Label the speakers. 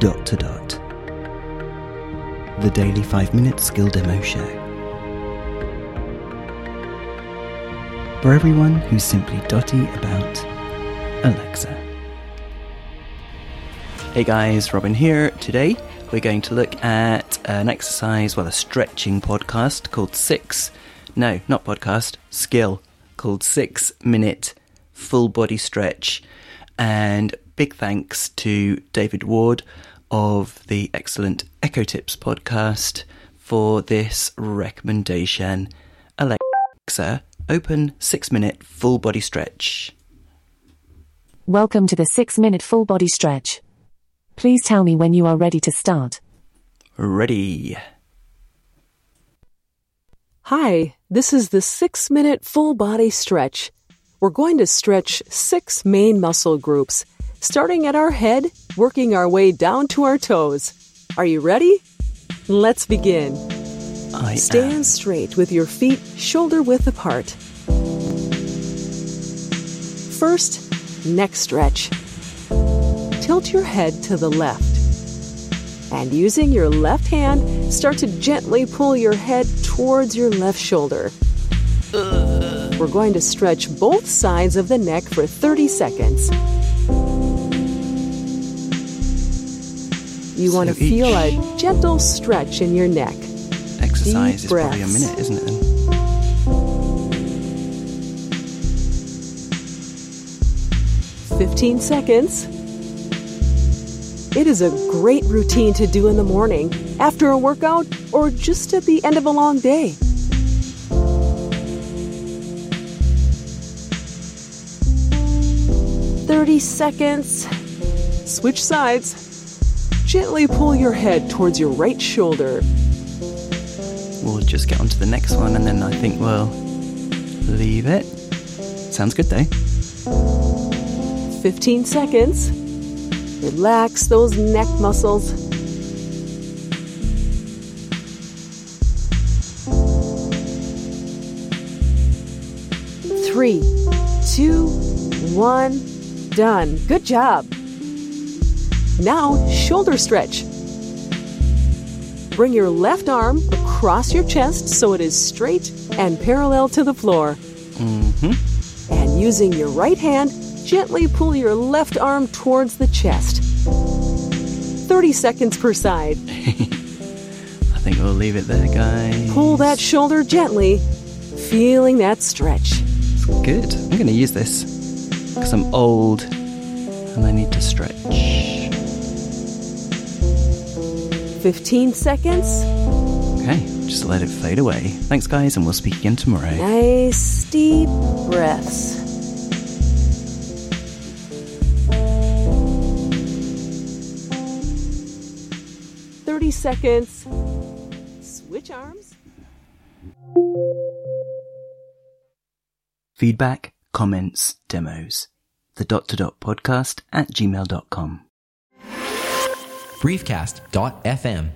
Speaker 1: Dot to Dot. The daily 5 minute skill demo show. For everyone who's simply dotty about Alexa. Hey guys, Robin here. Today we're going to look at an exercise, well, a stretching podcast called Six. No, not podcast, skill called Six Minute Full Body Stretch. And big thanks to David Ward of the excellent Echo Tips podcast for this recommendation. Alexa, open six minute full body stretch.
Speaker 2: Welcome to the six minute full body stretch. Please tell me when you are ready to start.
Speaker 1: Ready.
Speaker 3: Hi, this is the six minute full body stretch. We're going to stretch six main muscle groups, starting at our head, working our way down to our toes. Are you ready? Let's begin.
Speaker 1: I
Speaker 3: Stand
Speaker 1: am.
Speaker 3: straight with your feet shoulder width apart. First, neck stretch. Tilt your head to the left. And using your left hand, start to gently pull your head towards your left shoulder. We're going to stretch both sides of the neck for 30 seconds. You want to feel a gentle stretch in your neck.
Speaker 1: Exercise
Speaker 3: Deep
Speaker 1: is probably a minute, isn't it? Then?
Speaker 3: 15 seconds. It is a great routine to do in the morning, after a workout, or just at the end of a long day. Thirty seconds. Switch sides. Gently pull your head towards your right shoulder.
Speaker 1: We'll just get on to the next one and then I think we'll leave it. Sounds good though.
Speaker 3: 15 seconds. Relax those neck muscles. Three, two, one, done. Good job. Now, shoulder stretch. Bring your left arm across your chest so it is straight and parallel to the floor.
Speaker 1: Mm-hmm.
Speaker 3: And using your right hand, gently pull your left arm towards the chest. 30 seconds per side.
Speaker 1: I think we'll leave it there, guys.
Speaker 3: Pull that shoulder gently, feeling that stretch.
Speaker 1: Good. I'm going to use this because I'm old and I need to stretch.
Speaker 3: 15 seconds.
Speaker 1: Okay, just let it fade away. Thanks, guys, and we'll speak again tomorrow.
Speaker 3: Nice deep breaths. Thirty seconds. Switch arms.
Speaker 1: Feedback, comments, demos. The dot to dot podcast at gmail.com.
Speaker 4: briefcast.fm